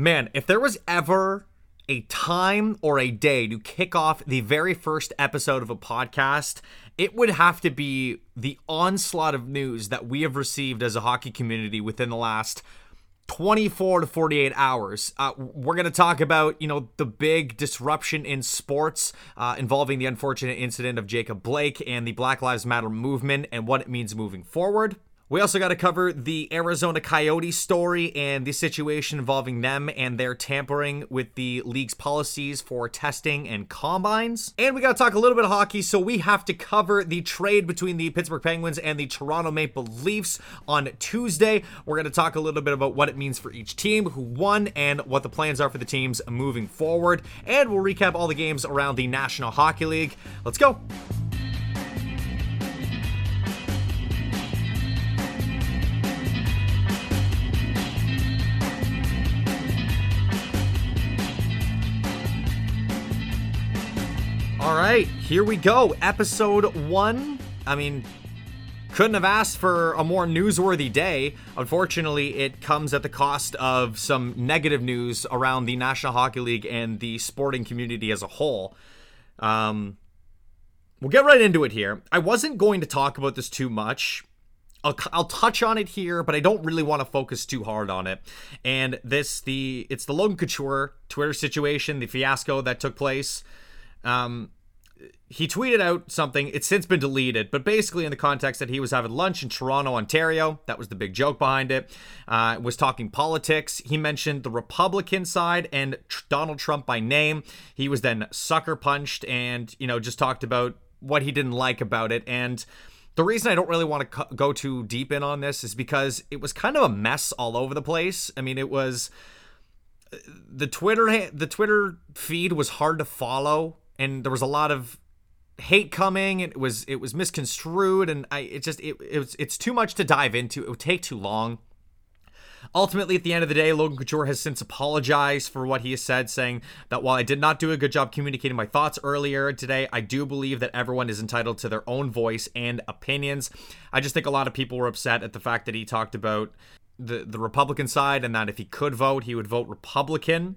Man, if there was ever a time or a day to kick off the very first episode of a podcast, it would have to be the onslaught of news that we have received as a hockey community within the last 24 to 48 hours. Uh, we're going to talk about, you know, the big disruption in sports uh, involving the unfortunate incident of Jacob Blake and the Black Lives Matter movement and what it means moving forward. We also got to cover the Arizona Coyotes story and the situation involving them and their tampering with the league's policies for testing and combines. And we got to talk a little bit of hockey, so we have to cover the trade between the Pittsburgh Penguins and the Toronto Maple Leafs on Tuesday. We're going to talk a little bit about what it means for each team, who won, and what the plans are for the teams moving forward. And we'll recap all the games around the National Hockey League. Let's go. All right, here we go. Episode one. I mean, couldn't have asked for a more newsworthy day. Unfortunately, it comes at the cost of some negative news around the National Hockey League and the sporting community as a whole. Um, we'll get right into it here. I wasn't going to talk about this too much. I'll, I'll touch on it here, but I don't really want to focus too hard on it. And this, the it's the Logan Couture Twitter situation, the fiasco that took place. Um, he tweeted out something. It's since been deleted, but basically in the context that he was having lunch in Toronto, Ontario. That was the big joke behind it. Uh, was talking politics. He mentioned the Republican side and tr- Donald Trump by name. He was then sucker punched and you know just talked about what he didn't like about it. And the reason I don't really want to co- go too deep in on this is because it was kind of a mess all over the place. I mean, it was the Twitter the Twitter feed was hard to follow and there was a lot of hate coming it was it was misconstrued and i it just it, it was it's too much to dive into. It would take too long. Ultimately at the end of the day logan couture has since apologized for what he has said saying that while i did not do a good job communicating my thoughts earlier today i do believe that everyone is entitled to their own voice and opinions. I just think a lot of people were upset at the fact that he talked about the the republican side and that if he could vote he would vote republican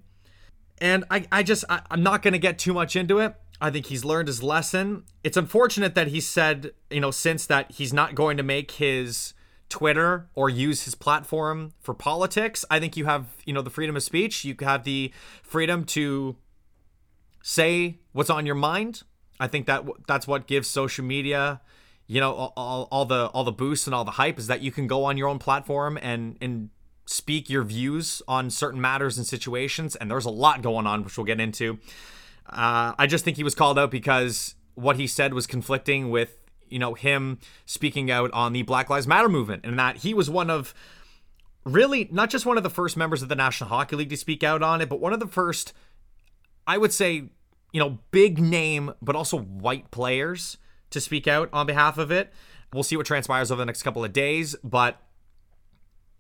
and I, I just, I, I'm not going to get too much into it. I think he's learned his lesson. It's unfortunate that he said, you know, since that he's not going to make his Twitter or use his platform for politics. I think you have, you know, the freedom of speech. You have the freedom to say what's on your mind. I think that that's what gives social media, you know, all, all the all the boosts and all the hype is that you can go on your own platform and and speak your views on certain matters and situations, and there's a lot going on, which we'll get into. Uh, I just think he was called out because what he said was conflicting with, you know, him speaking out on the Black Lives Matter movement, and that he was one of really not just one of the first members of the National Hockey League to speak out on it, but one of the first, I would say, you know, big name, but also white players to speak out on behalf of it. We'll see what transpires over the next couple of days, but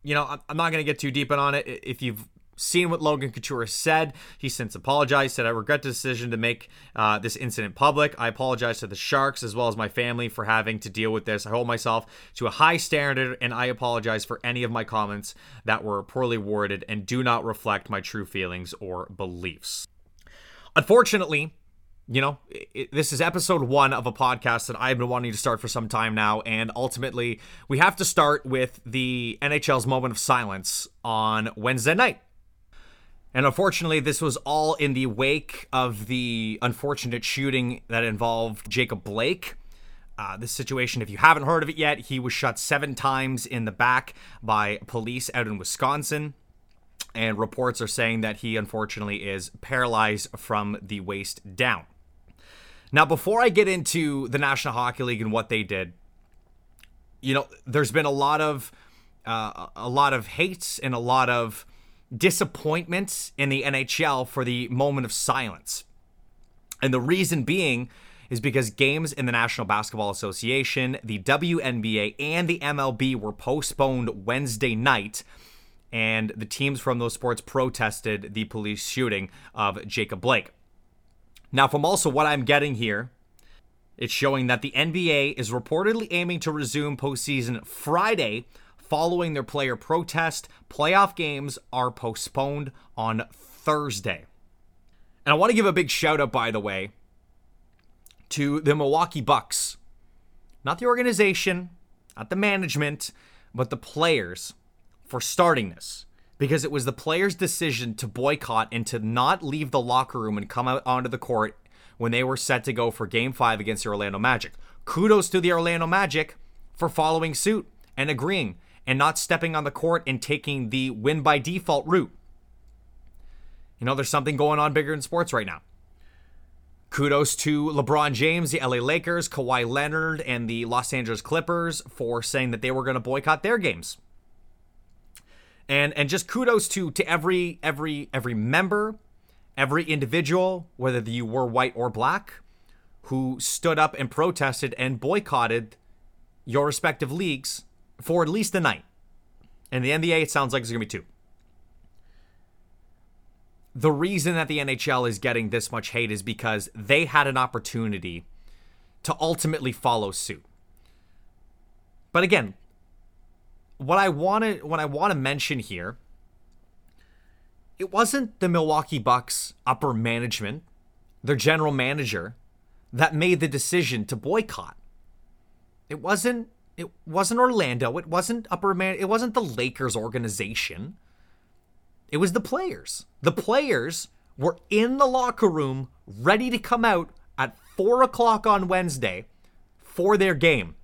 you know, I'm not going to get too deep in on it. If you've seen what Logan Couture said, he since apologized, said, I regret the decision to make uh, this incident public. I apologize to the Sharks as well as my family for having to deal with this. I hold myself to a high standard and I apologize for any of my comments that were poorly worded and do not reflect my true feelings or beliefs. Unfortunately, you know, it, this is episode one of a podcast that I've been wanting to start for some time now. And ultimately, we have to start with the NHL's moment of silence on Wednesday night. And unfortunately, this was all in the wake of the unfortunate shooting that involved Jacob Blake. Uh, this situation, if you haven't heard of it yet, he was shot seven times in the back by police out in Wisconsin and reports are saying that he unfortunately is paralyzed from the waist down. Now, before I get into the National Hockey League and what they did, you know, there's been a lot of uh, a lot of hates and a lot of disappointments in the NHL for the moment of silence. And the reason being is because games in the National Basketball Association, the WNBA, and the MLB were postponed Wednesday night, and the teams from those sports protested the police shooting of Jacob Blake. Now, from also what I'm getting here, it's showing that the NBA is reportedly aiming to resume postseason Friday following their player protest. Playoff games are postponed on Thursday. And I want to give a big shout out, by the way, to the Milwaukee Bucks. Not the organization, not the management, but the players for starting this. Because it was the players' decision to boycott and to not leave the locker room and come out onto the court when they were set to go for game five against the Orlando Magic. Kudos to the Orlando Magic for following suit and agreeing and not stepping on the court and taking the win by default route. You know, there's something going on bigger in sports right now. Kudos to LeBron James, the LA Lakers, Kawhi Leonard, and the Los Angeles Clippers for saying that they were going to boycott their games. And and just kudos to to every every every member, every individual, whether you were white or black, who stood up and protested and boycotted your respective leagues for at least a night. In the NBA, it sounds like it's going to be two. The reason that the NHL is getting this much hate is because they had an opportunity to ultimately follow suit. But again, what I want what I want to mention here it wasn't the Milwaukee Bucks upper management, their general manager that made the decision to boycott. It wasn't it wasn't Orlando, it wasn't upper man, it wasn't the Lakers organization. It was the players. The players were in the locker room ready to come out at four o'clock on Wednesday for their game.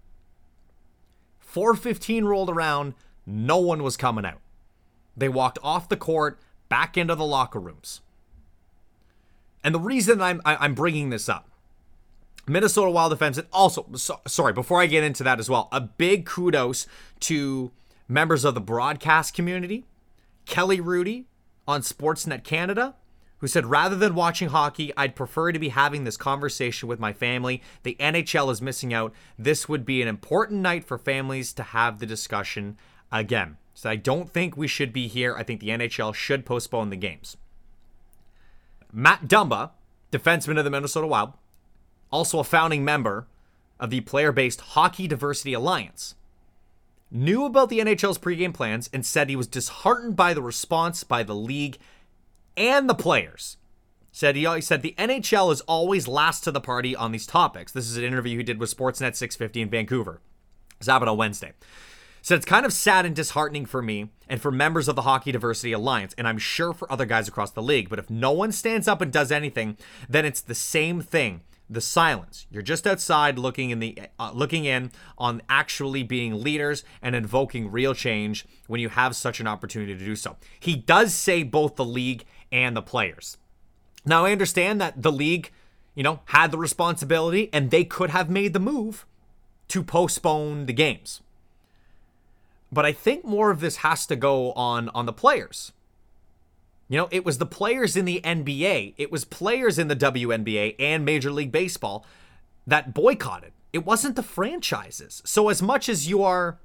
415 rolled around, no one was coming out. They walked off the court back into the locker rooms. And the reason I'm I'm bringing this up Minnesota Wild defense, and also, so, sorry, before I get into that as well, a big kudos to members of the broadcast community, Kelly Hrudey on Sportsnet Canada, who said, rather than watching hockey, I'd prefer to be having this conversation with my family. The NHL is missing out. This would be an important night for families to have the discussion again. So I don't think we should be here. I think the NHL should postpone the games. Matt Dumba, defenseman of the Minnesota Wild, also a founding member of the player based Hockey Diversity Alliance, knew about the NHL's pregame plans and said he was disheartened by the response by the league and the players. Said he, he said the NHL is always last to the party on these topics. This is an interview he did with Sportsnet 650 in Vancouver. Happened on Wednesday. Said it's kind of sad and disheartening for me and for members of the Hockey Diversity Alliance, and I'm sure for other guys across the league. But if no one stands up and does anything, then it's the same thing the silence. You're just outside looking in the uh, looking in on actually being leaders and invoking real change when you have such an opportunity to do so. He does say both the league and the players. Now I understand that the league, you know, had the responsibility and they could have made the move to postpone the games. But I think more of this has to go on on the players. You know, it was the players in the NBA, it was players in the WNBA and Major League Baseball that boycotted. It wasn't the franchises. So as much as you are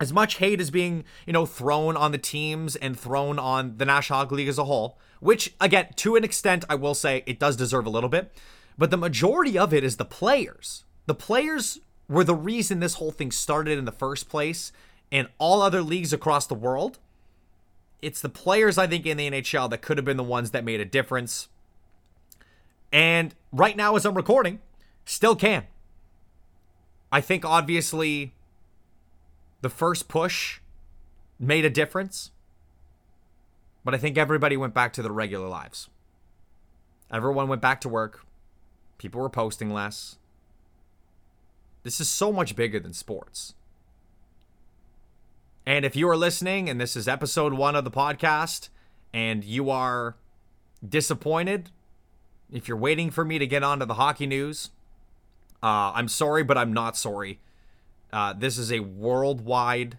as much hate as being, you know, thrown on the teams and thrown on the National Hockey League as a whole, which again, to an extent I will say it does deserve a little bit, but the majority of it is the players. The players were the reason this whole thing started in the first place in all other leagues across the world it's the players I think in the NHL that could have been the ones that made a difference. And right now, as I'm recording, still can. I think obviously the first push made a difference, but I think everybody went back to their regular lives. Everyone went back to work. People were posting less. This is so much bigger than sports. And if you are listening and this is episode one of the podcast and you are disappointed, if you're waiting for me to get onto the hockey news, uh, I'm sorry, but I'm not sorry. Uh, this is a worldwide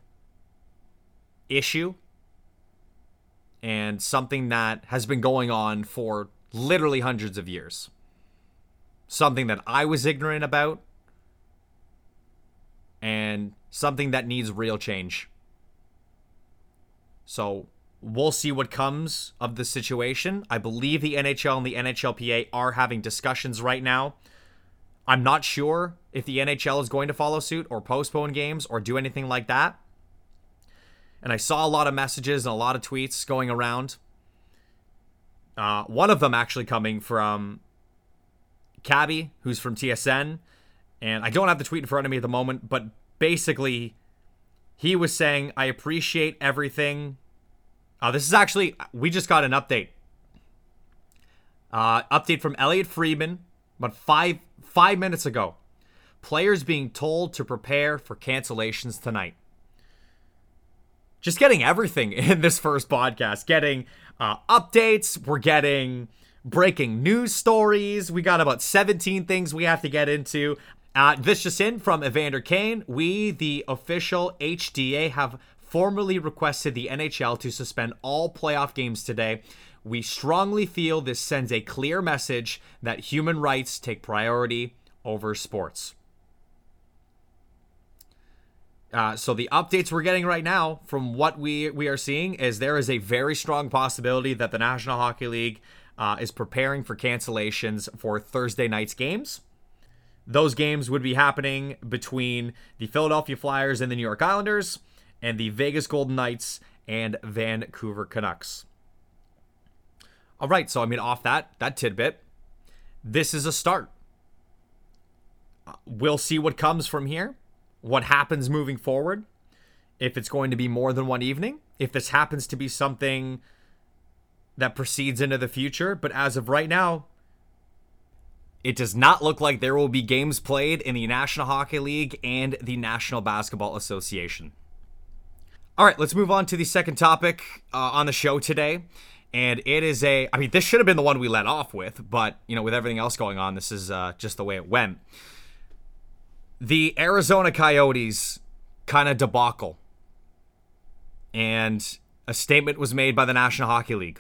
issue and something that has been going on for literally hundreds of years. Something that I was ignorant about and something that needs real change. So we'll see what comes of the situation. I believe the NHL and the NHLPA are having discussions right now. I'm not sure if the NHL is going to follow suit or postpone games or do anything like that. and I saw a lot of messages and a lot of tweets going around. Uh, one of them actually coming from Cabbie, who's from TSN, and I don't have the tweet in front of me at the moment, but basically, he was saying, I appreciate everything. Uh, this is actually, we just got an update. Uh, update from Elliot Friedman, but five five minutes ago. Players being told to prepare for cancellations tonight. Just getting everything in this first podcast. Getting uh, updates. We're getting breaking news stories. We got about 17 things we have to get into. Uh, this just in from Evander Kane. We, the official HDA, have formally requested the NHL to suspend all playoff games today. We strongly feel this sends a clear message that human rights take priority over sports. Uh, so the updates we're getting right now from what we we are seeing is there is a very strong possibility that the National Hockey League uh, is preparing for cancellations for Thursday night's games. Those games would be happening between the Philadelphia Flyers and the New York Islanders, and the Vegas Golden Knights and Vancouver Canucks. All right, so I mean, off that that tidbit, this is a start. Uh, we'll see what comes from here, what happens moving forward. If it's going to be more than one evening, if this happens to be something that proceeds into the future, but as of right now, it does not look like there will be games played in the National Hockey League and the National Basketball Association. All right, let's move on to the second topic uh, on the show today. And it is a, I mean, this should have been the one we let off with, but, you know, with everything else going on, this is uh, just the way it went. The Arizona Coyotes kind of debacle. And a statement was made by the National Hockey League.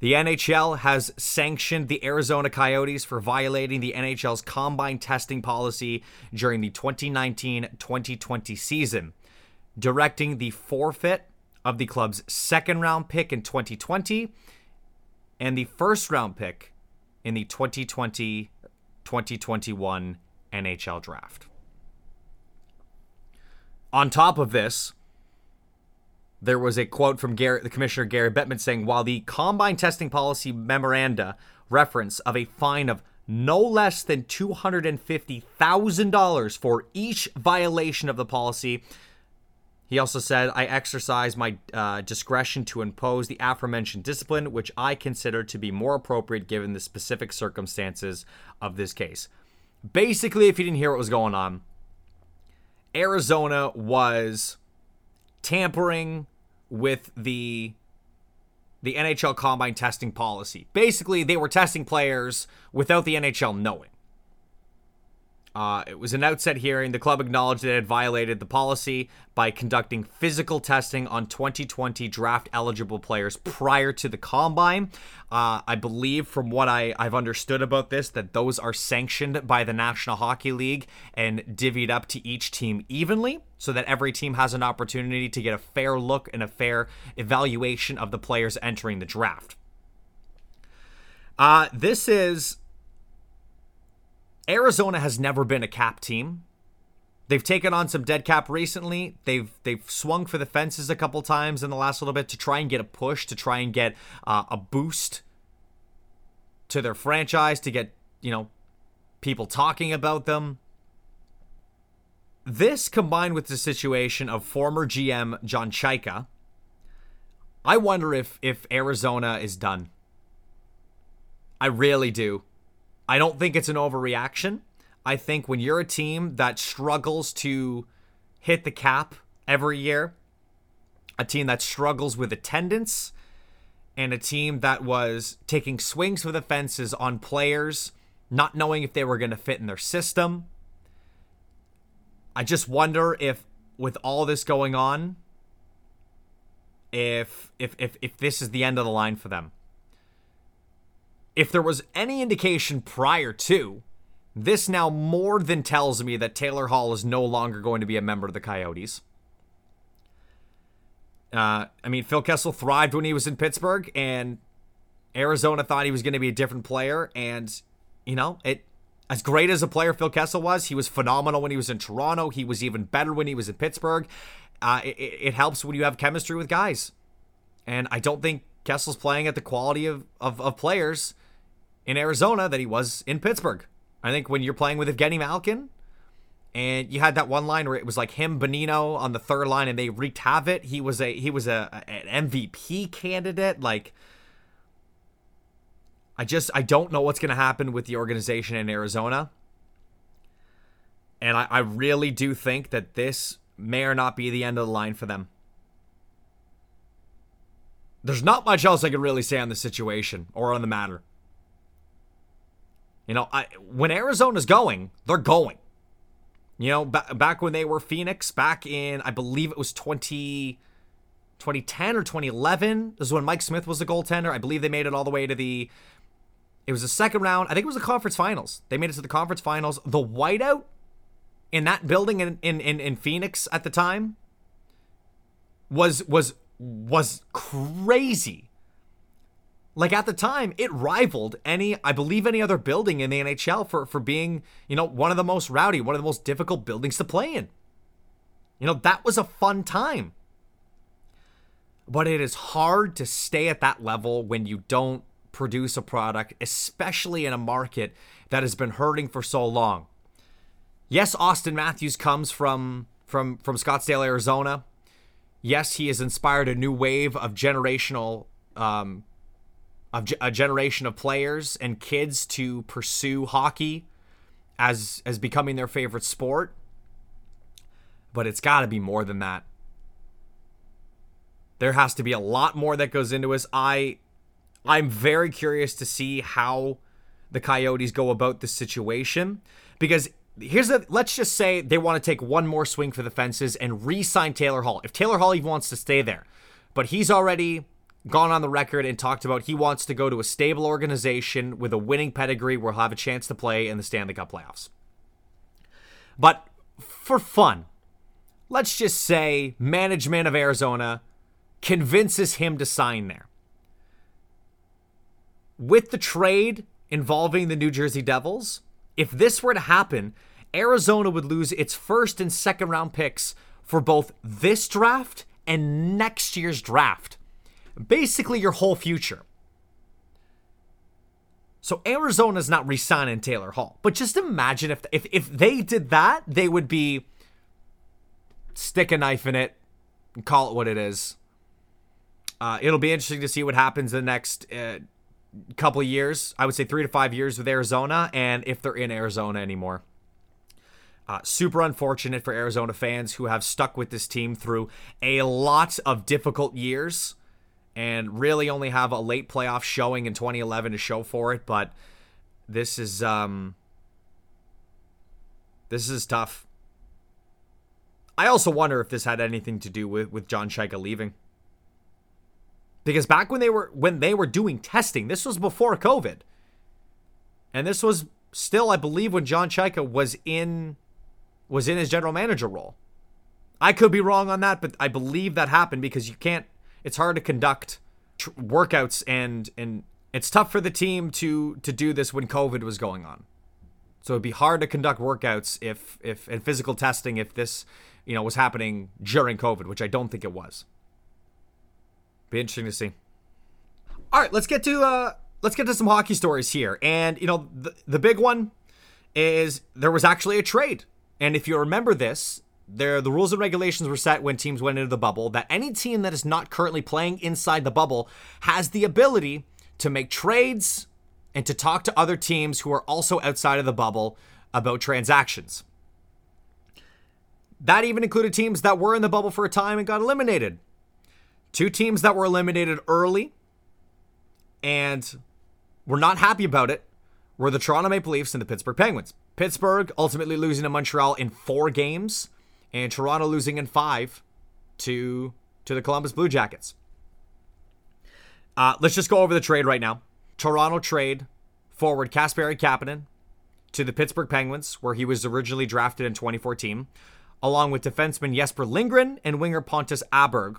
The NHL has sanctioned the Arizona Coyotes for violating the NHL's combine testing policy during the 2019 2020 season, directing the forfeit of the club's second round pick in 2020 and the first round pick in the 2020 2021 NHL draft. On top of this, there was a quote from the commissioner Gary Bettman saying, while the combine testing policy memoranda reference of a fine of no less than $250,000 for each violation of the policy. He also said, I exercise my uh, discretion to impose the aforementioned discipline, which I consider to be more appropriate given the specific circumstances of this case. Basically, if you didn't hear what was going on, Arizona was tampering with the the NHL combine testing policy. Basically, they were testing players without the NHL knowing. Uh, it was an outset hearing. The club acknowledged that it had violated the policy by conducting physical testing on 2020 draft eligible players prior to the combine. Uh, I believe, from what I, I've understood about this, that those are sanctioned by the National Hockey League and divvied up to each team evenly so that every team has an opportunity to get a fair look and a fair evaluation of the players entering the draft. Uh, this is Arizona has never been a cap team. They've taken on some dead cap recently. They've they've swung for the fences a couple times in the last little bit to try and get a push, to try and get uh, a boost to their franchise, to get you know people talking about them. This combined with the situation of former GM John Chayka, I wonder if if Arizona is done. I really do. I don't think it's an overreaction. I think when you're a team that struggles to hit the cap every year, a team that struggles with attendance, and a team that was taking swings for the fences on players, not knowing if they were going to fit in their system. I just wonder if, with all this going on, if if if, if this is the end of the line for them if there was any indication prior to, this now more than tells me that Taylor Hall is no longer going to be a member of the Coyotes. Uh, I mean, Phil Kessel thrived when he was in Pittsburgh, and Arizona thought he was going to be a different player. And, you know, it as great as a player Phil Kessel was, he was phenomenal when he was in Toronto. He was even better when he was in Pittsburgh. uh, it, it helps when you have chemistry with guys. And I don't think Kessel's playing at the quality of, of, of players in Arizona that he was in Pittsburgh. I think when you're playing with Evgeny Malkin, and you had that one line where it was like him, Bonino on the third line, and they wreaked havoc. He was a he was a an MVP candidate. Like, I just I don't know what's gonna happen with the organization in Arizona, and I, I really do think that this may or not be the end of the line for them. There's not much else I can really say on the situation or on the matter. You know, I, when Arizona's going, they're going. You know, b- back when they were Phoenix, back in, I believe it was 20, 2010 or 2011, this is when Mike Smith was the goaltender. I believe they made it all the way to the, it was the second round. I think it was the conference finals. They made it to the conference finals. The whiteout in that building in, in, in, in Phoenix at the time was, was, was crazy. Like at the time, it rivaled any, I believe, any other building in the NHL for for being, you know, one of the most rowdy, one of the most difficult buildings to play in. You know, that was a fun time. But it is hard to stay at that level when you don't produce a product, especially in a market that has been hurting for so long. Yes, Auston Matthews comes from from from Scottsdale, Arizona. Yes, he has inspired a new wave of generational um, of a generation of players and kids to pursue hockey as as becoming their favorite sport. But it's got to be more than that. There has to be a lot more that goes into us. I I'm very curious to see how the Coyotes go about this situation because here's a let's just say they want to take one more swing for the fences and re-sign Taylor Hall. If Taylor Hall even wants to stay there, but he's already gone on the record and talked about he wants to go to a stable organization with a winning pedigree where he'll have a chance to play in the Stanley Cup playoffs. But for fun, let's just say management of Arizona convinces him to sign there. With the trade involving the New Jersey Devils, if this were to happen, Arizona would lose its first and second round picks for both this draft and next year's draft basically your whole future. So Arizona's not re-signing Taylor Hall. But just imagine if if if they did that, they would be stick a knife in it and call it what it is. Uh, it'll be interesting to see what happens the next uh, couple years. I would say three to five years with Arizona, and if they're in Arizona anymore. Uh, super unfortunate for Arizona fans who have stuck with this team through a lot of difficult years and really only have a late playoff showing in 2011 to show for it. But this is um, this is tough. I also wonder if this had anything to do with with John Chayka leaving. Because back when they were when they were doing testing, this was before COVID. And this was still, I believe, when John Chayka was in was in his general manager role. I could be wrong on that, but I believe that happened because you can't it's hard to conduct tr- workouts and and it's tough for the team to to do this when COVID was going on. So it'd be hard to conduct workouts if if and physical testing if this you know was happening during COVID, which I don't think it was. Be interesting to see. All right, let's get to uh let's get to some hockey stories here. And you know the the big one is there was actually a trade. And if you remember this, there the rules and regulations were set when teams went into the bubble that any team that is not currently playing inside the bubble has the ability to make trades and to talk to other teams who are also outside of the bubble about transactions. That even included teams that were in the bubble for a time and got eliminated. Two teams that were eliminated early and were not happy about it were the Toronto Maple Leafs and the Pittsburgh Penguins. Pittsburgh ultimately losing to Montreal in four games and Toronto losing in five to to the Columbus Blue Jackets. Uh, let's just go over the trade right now. Toronto trade forward Kasperi Kapanen to the Pittsburgh Penguins, where he was originally drafted in 2014, along with defenseman Jesper Lindgren and winger Pontus Aberg.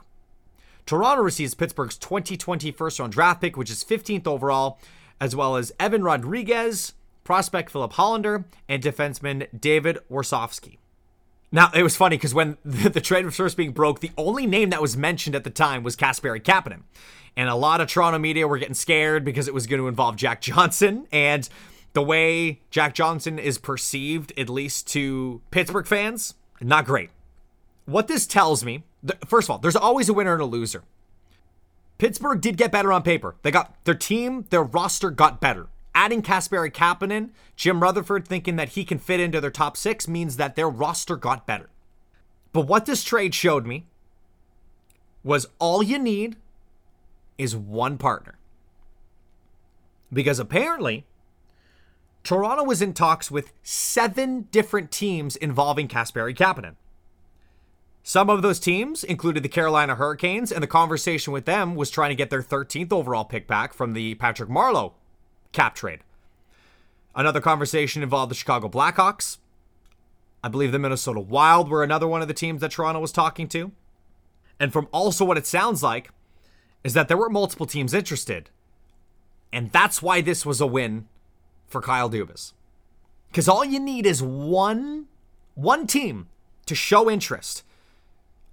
Toronto receives Pittsburgh's 2020 first round draft pick, which is 15th overall, as well as Evan Rodrigues, prospect Filip Hallander, and defenseman David Warsofsky. Now, it was funny because when the, the, trade was first being broke, the only name that was mentioned at the time was Kasperi Kapanen. And a lot of Toronto media were getting scared because it was going to involve Jack Johnson. And the way Jack Johnson is perceived, at least to Pittsburgh fans, not great. What this tells me, first of all, there's always a winner and a loser. Pittsburgh did get better on paper. They got their team, their roster got better. Adding Kasperi Kapanen, Jim Rutherford thinking that he can fit into their top six means that their roster got better. But what this trade showed me was all you need is one partner. Because apparently, Toronto was in talks with seven different teams involving Kasperi Kapanen. Some of those teams included the Carolina Hurricanes, and the conversation with them was trying to get their 13th overall pick back from the Patrick Marleau cap trade. Another conversation involved the Chicago Blackhawks. I believe the Minnesota Wild were another one of the teams that Toronto was talking to. And from also what it sounds like, is that there were multiple teams interested. And that's why this was a win for Kyle Dubas. Because all you need is one one team to show interest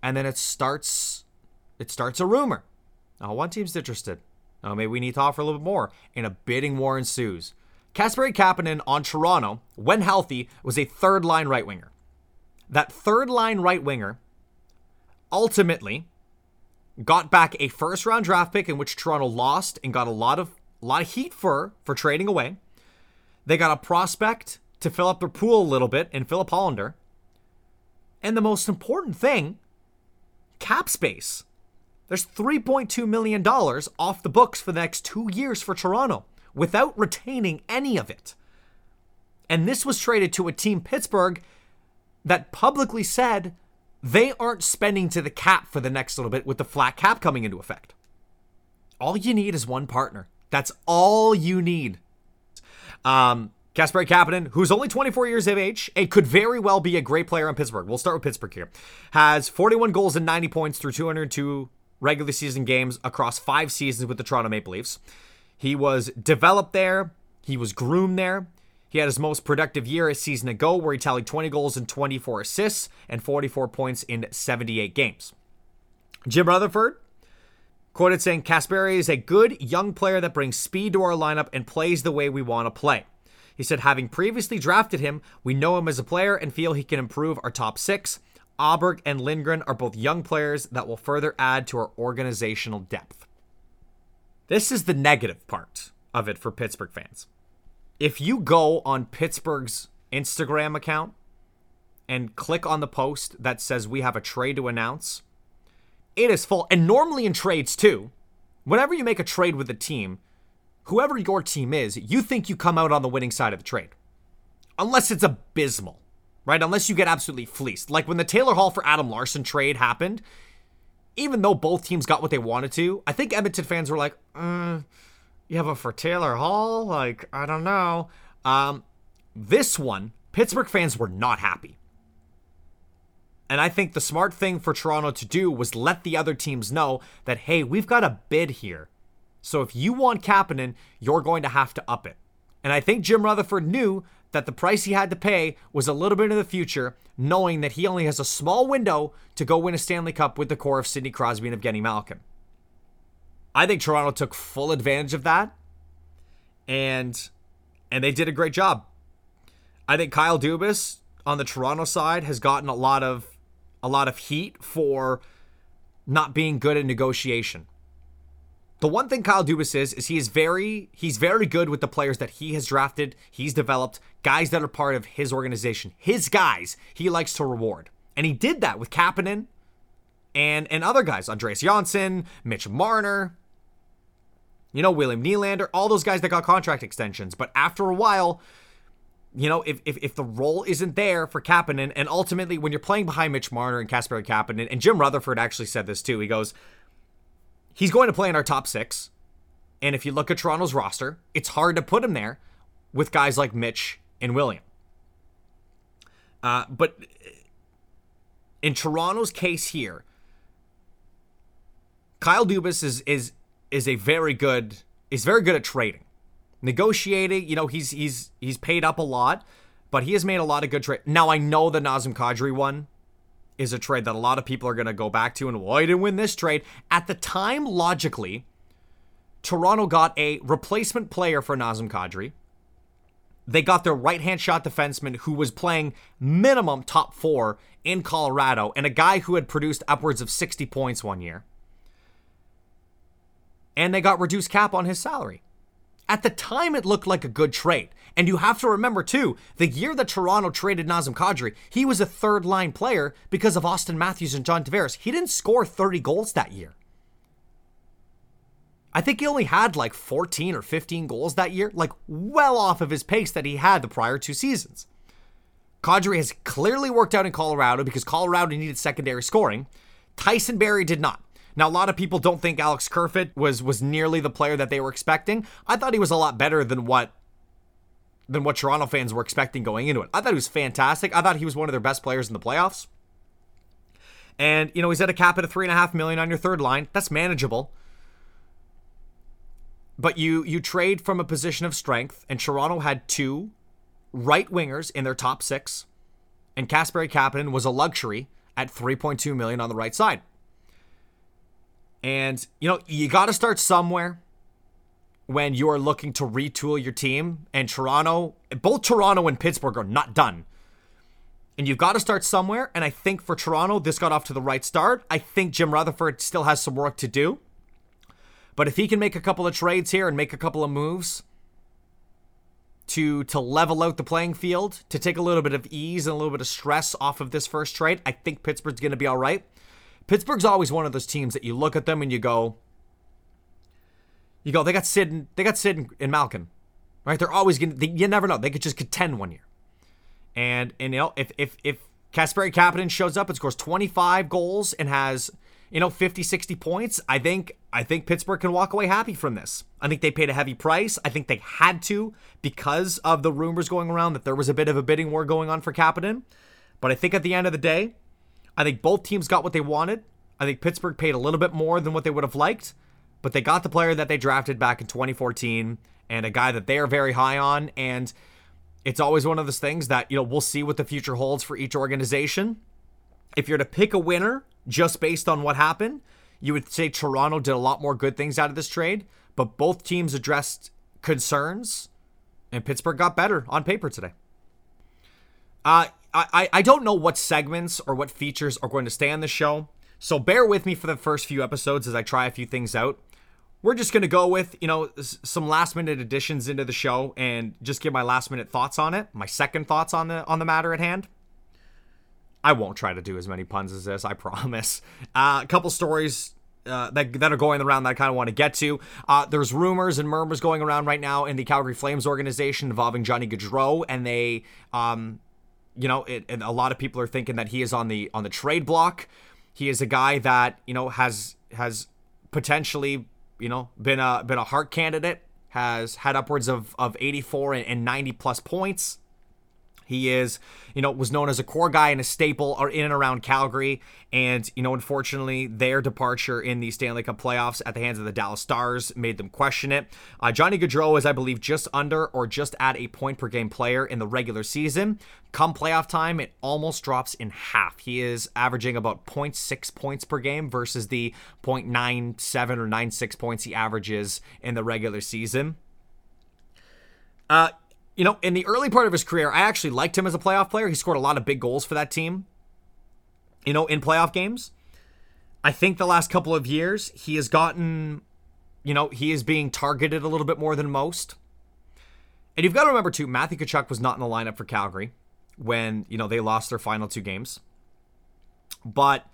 and then it starts it starts a rumor. Oh, one team's interested. Oh, maybe we need to offer a little bit more. And a bidding war ensues. Kasperi Kapanen on Toronto, when healthy, was a third line right winger. That third line right winger ultimately got back a first round draft pick in which Toronto lost and got a lot of a lot of heat for for trading away. They got a prospect to fill up their pool a little bit in Filip Hallander. And the most important thing cap space. There's $3.2 million off the books for the next two years for Toronto without retaining any of it. And this was traded to a team, Pittsburgh, that publicly said they aren't spending to the cap for the next little bit with the flat cap coming into effect. All you need is one partner. That's all you need. Um, Kasperi Kapanen, who's only 24 years of age and could very well be a great player in Pittsburgh. We'll start with Pittsburgh here. Has 41 goals and 90 points through 202 regular season games across five seasons with the Toronto Maple Leafs. He was developed there. He was groomed there. He had his most productive year a season ago, where he tallied 20 goals and 24 assists and 44 points in 78 games. Jim Rutherford quoted saying, Kasperi is a good young player that brings speed to our lineup and plays the way we want to play. He said, having previously drafted him, we know him as a player and feel he can improve our top six. Aberg and Lindgren are both young players that will further add to our organizational depth. This is the negative part of it for Pittsburgh fans. If you go on Pittsburgh's Instagram account and click on the post that says we have a trade to announce, it is full. And normally in trades too, whenever you make a trade with a team, whoever your team is, you think you come out on the winning side of the trade. Unless it's abysmal, right? Unless you get absolutely fleeced. Like when the Taylor Hall for Adam Larsson trade happened, even though both teams got what they wanted to, I think Edmonton fans were like, you have a for Taylor Hall? Like, I don't know. Um, this one, Pittsburgh fans were not happy. And I think the smart thing for Toronto to do was let the other teams know that, hey, we've got a bid here. So if you want Kapanen, you're going to have to up it. And I think Jim Rutherford knew that the price he had to pay was a little bit in the future, knowing that he only has a small window to go win a Stanley Cup with the core of Sidney Crosby and Evgeny Malkin. I think Toronto took full advantage of that, and and they did a great job. I think Kyle Dubas on the Toronto side has gotten a lot of a lot of heat for not being good at negotiation. The one thing Kyle Dubas is is he is very he's very good with the players that he has drafted, he's developed, guys that are part of his organization. His guys, he likes to reward. And he did that with Kapanen and and other guys, Andreas Johnsson, Mitch Marner, you know, William Nylander, all those guys that got contract extensions. But after a while, you know, if, if, if the role isn't there for Kapanen, and ultimately when you're playing behind Mitch Marner and Kasperi Kapanen, and Jim Rutherford actually said this too, he goes, he's going to play in our top six. And if you look at Toronto's roster, it's hard to put him there with guys like Mitch and William. Uh, but in Toronto's case here, Kyle Dubas is is is a very good is very good at trading, negotiating. You know, he's he's he's paid up a lot, but he has made a lot of good trade. Now I know the Nazem Kadri one is a trade that a lot of people are going to go back to and why didn't win this trade? At the time, logically, Toronto got a replacement player for Nazem Kadri. They got their right hand shot defenseman who was playing minimum top four in Colorado and a guy who had produced upwards of 60 points one year. And they got reduced cap on his salary. At the time, it looked like a good trade. And you have to remember, too, the year that Toronto traded Nazem Kadri, he was a third line player because of Auston Matthews and John Tavares. He didn't score 30 goals that year. I think he only had like 14 or 15 goals that year, like well off of his pace that he had the prior two seasons. Kadri has clearly worked out in Colorado because Colorado needed secondary scoring. Tyson Barrie did not. Now, a lot of people don't think Alex Kerfoot was was nearly the player that they were expecting. I thought he was a lot better than what than what Toronto fans were expecting going into it. I thought he was fantastic. I thought he was one of their best players in the playoffs. And you know he's at a cap at a three and a half million on your third line. That's manageable. But you you trade from a position of strength, and Toronto had two right wingers in their top six, and Kasperi Kapanen was a luxury at 3.2 million on the right side. And, you know, you got to start somewhere when you are looking to retool your team. And Toronto, both Toronto and Pittsburgh are not done. And you've got to start somewhere. And I think for Toronto, this got off to the right start. I think Jim Rutherford still has some work to do. But if he can make a couple of trades here and make a couple of moves to to level out the playing field, to take a little bit of ease and a little bit of stress off of this first trade, I think Pittsburgh's going to be all right. Pittsburgh's always one of those teams that you look at them and you go, you go, they got Sid, and, they got Sid and, and Malkin, right? They're always gonna, they, you never know, they could just contend one year, and and you know if if if Kasperi Kapanen shows up and scores 25 goals and has you know 50 60 points i think i think pittsburgh can walk away happy from this i think they paid a heavy price i think they had to because of the rumors going around that there was a bit of a bidding war going on for Kapanen. but i think at the end of the day I think both teams got what they wanted. I think Pittsburgh paid a little bit more than what they would have liked, but they got the player that they drafted back in 2014 and a guy that they are very high on. And it's always one of those things that, you know, we'll see what the future holds for each organization. If you're to pick a winner just based on what happened, you would say Toronto did a lot more good things out of this trade, but both teams addressed concerns, and Pittsburgh got better on paper today. Uh, I, I don't know what segments or what features are going to stay on the show. So bear with me for the first few episodes as I try a few things out. We're just going to go with, you know, some last minute additions into the show and just give my last minute thoughts on it, my second thoughts on the on the matter at hand. I won't try to do as many puns as this, I promise. Uh, a couple stories uh, that, that are going around that I kind of want to get to. Uh, there's rumors and murmurs going around right now in the Calgary Flames organization involving Johnny Gaudreau, and they um, you know, it, and a lot of people are thinking that he is on the on the trade block. He is a guy that you know has has potentially you know been a been a Hart candidate, has had upwards of of 84 and 90 plus points. He is, you know, was known as a core guy and a staple or in and around Calgary. And, you know, unfortunately, their departure in the Stanley Cup playoffs at the hands of the Dallas Stars made them question it. Uh, Johnny Gaudreau is, I believe, just under or just at a point per game player in the regular season. Come playoff time, it almost drops in half. He is averaging about 0.6 points per game versus the 0.97 or 96 points he averages in the regular season. Uh, you know, in the early part of his career, I actually liked him as a playoff player. He scored a lot of big goals for that team, you know, in playoff games. I think the last couple of years, he has gotten, you know, he is being targeted a little bit more than most. And you've got to remember, too, Matthew Tkachuk was not in the lineup for Calgary when, you know, they lost their final two games. But,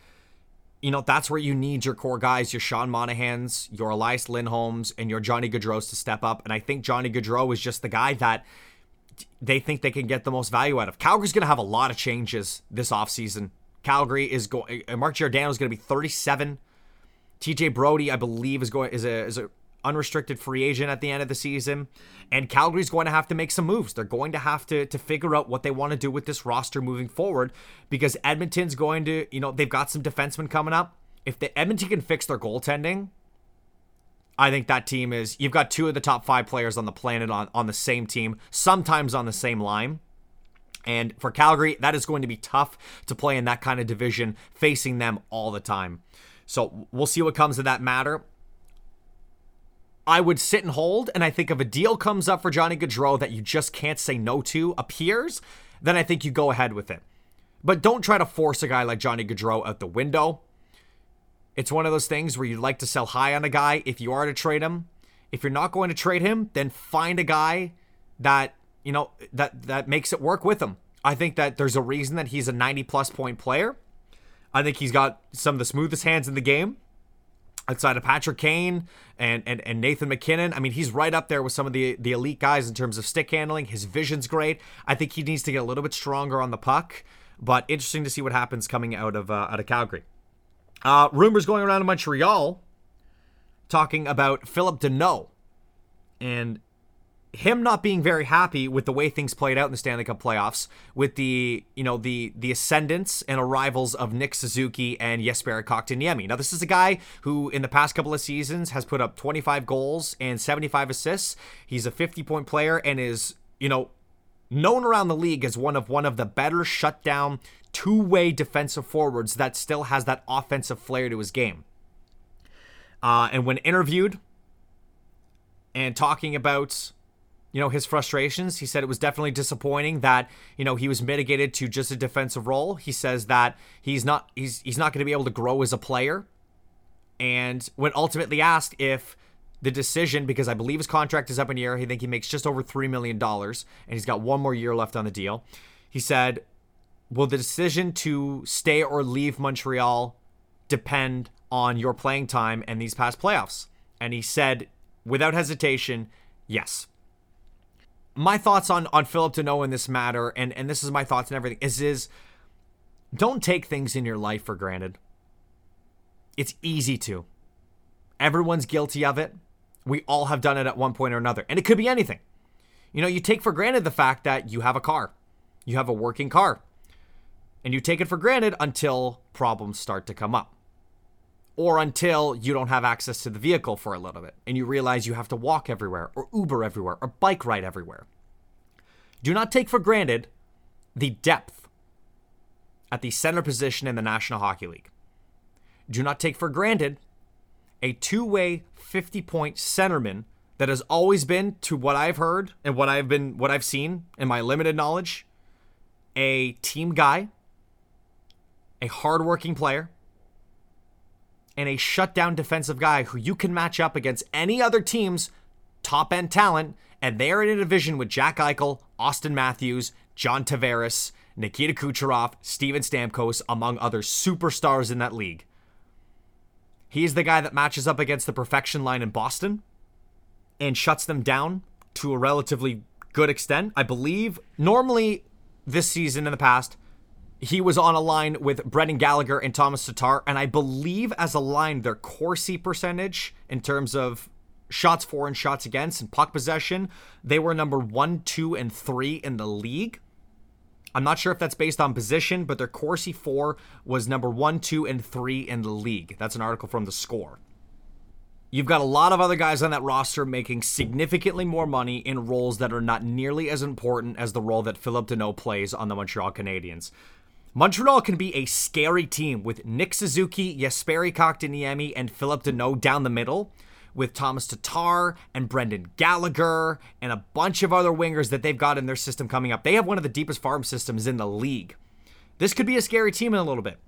you know, that's where you need your core guys, your Sean Monahans, your Elias Lindholms, and your Johnny Gaudreau's to step up. And I think Johnny Gaudreau is just the guy that – they think they can get the most value out of. Calgary's going to have a lot of changes this offseason. Calgary is going. Uh, Mark Giordano is going to be 37. TJ Brodie, I believe, is going is a is a unrestricted free agent at the end of the season, and Calgary's going to have to make some moves. They're going to have to to figure out what they want to do with this roster moving forward because Edmonton's going to, you know, they've got some defensemen coming up. If the Edmonton can fix their goaltending, I think that team is you've got two of the top five players on the planet on, on the same team, sometimes on the same line. And for Calgary, that is going to be tough to play in that kind of division, facing them all the time. So we'll see what comes of that matter. I would sit and hold, and I think if a deal comes up for Johnny Gaudreau that you just can't say no to appears, then I think you go ahead with it. But don't try to force a guy like Johnny Gaudreau out the window. It's one of those things where you'd like to sell high on a guy if you are to trade him. If you're not going to trade him, then find a guy that, you know, that that makes it work with him. I think that there's a reason that he's a 90 plus point player. I think he's got some of the smoothest hands in the game outside of Patrick Kane and, and, and Nathan MacKinnon. I mean, he's right up there with some of the, the elite guys in terms of stick handling. His vision's great. I think he needs to get a little bit stronger on the puck, but interesting to see what happens coming out of uh, out of Calgary. Uh, rumors going around in Montreal talking about Phillip Danault and him not being very happy with the way things played out in the Stanley Cup playoffs, with the you know the the ascendance and arrivals of Nick Suzuki and Jesperi Kotkaniemi. Now this is a guy who in the past couple of seasons has put up 25 goals and 75 assists. He's a 50 point player and is you know known around the league as one of one of the better shutdown two-way defensive forwards that still has that offensive flair to his game. Uh, and when interviewed and talking about you know his frustrations he said it was definitely disappointing that you know he was mitigated to just a defensive role. He says that he's not he's he's not going to be able to grow as a player. And when ultimately asked if the decision because i believe his contract is up in the air he think he makes just over $3 million and he's got one more year left on the deal. He said will the decision to stay or leave Montreal depend on your playing time and these past playoffs? And he said, without hesitation, yes. My thoughts on on Phillip Danault in this matter, and and this is my thoughts and everything, is is don't take things in your life for granted. It's easy to. Everyone's guilty of it. We all have done it at one point or another, and it could be anything. You know, you take for granted the fact that you have a car, you have a working car and you take it for granted until problems start to come up. Or until you don't have access to the vehicle for a little bit and you realize you have to walk everywhere, or Uber everywhere, or bike ride everywhere. Do not take for granted the depth at the center position in the National Hockey League. Do not take for granted a two way 50 point centerman that has always been, to what I've heard and what I've been, what I've seen in my limited knowledge, a team guy a hardworking player, and a shutdown defensive guy who you can match up against any other team's top end talent, and they're in a division with Jack Eichel, Auston Matthews, John Tavares, Nikita Kucherov, Steven Stamkos, among other superstars in that league. He's the guy that matches up against the perfection line in Boston and shuts them down to a relatively good extent. I believe normally this season in the past, he was on a line with Brendan Gallagher and Tomas Tatar, and I believe as a line, their Corsi percentage in terms of shots for and shots against and puck possession, they were number one, two, and three in the league. I'm not sure if that's based on position, but their Corsi for was number one, two, and three in the league. That's an article from the score. You've got a lot of other guys on that roster making significantly more money in roles that are not nearly as important as the role that Phillip Danault plays on the Montreal Canadiens. Montreal can be a scary team with Nick Suzuki, Jesperi Kotkaniemi, and Phillip Danault down the middle, with Tomas Tatar and Brendan Gallagher and a bunch of other wingers that they've got in their system coming up. They have one of the deepest farm systems in the league. This could be a scary team in a little bit.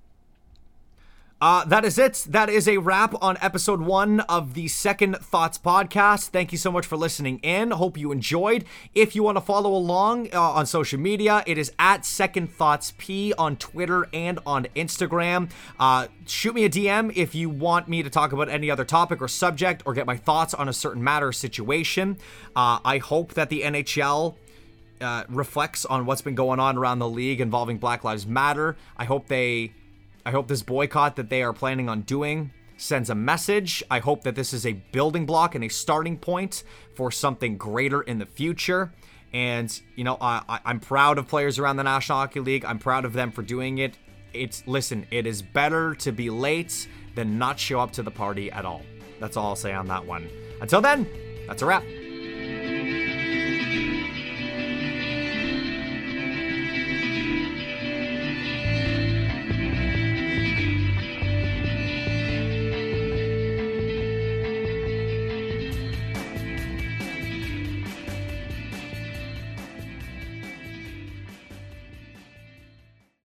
Uh, that is it. That is a wrap on episode one of the Second Thoughts podcast. Thank you so much for listening in. Hope you enjoyed. If you want to follow along uh, on social media, it is at Second Thoughts P on Twitter and on Instagram. Uh, shoot me a DM if you want me to talk about any other topic or subject or get my thoughts on a certain matter or situation. Uh, I hope that the NHL. Uh, reflects on what's been going on around the league involving Black Lives Matter. I hope they I hope this boycott that they are planning on doing sends a message. I hope that this is a building block and a starting point for something greater in the future. And, you know, I, I'm proud of players around the National Hockey League. I'm proud of them for doing it. It's, listen, it is better to be late than not show up to the party at all. That's all I'll say on that one. Until then, that's a wrap.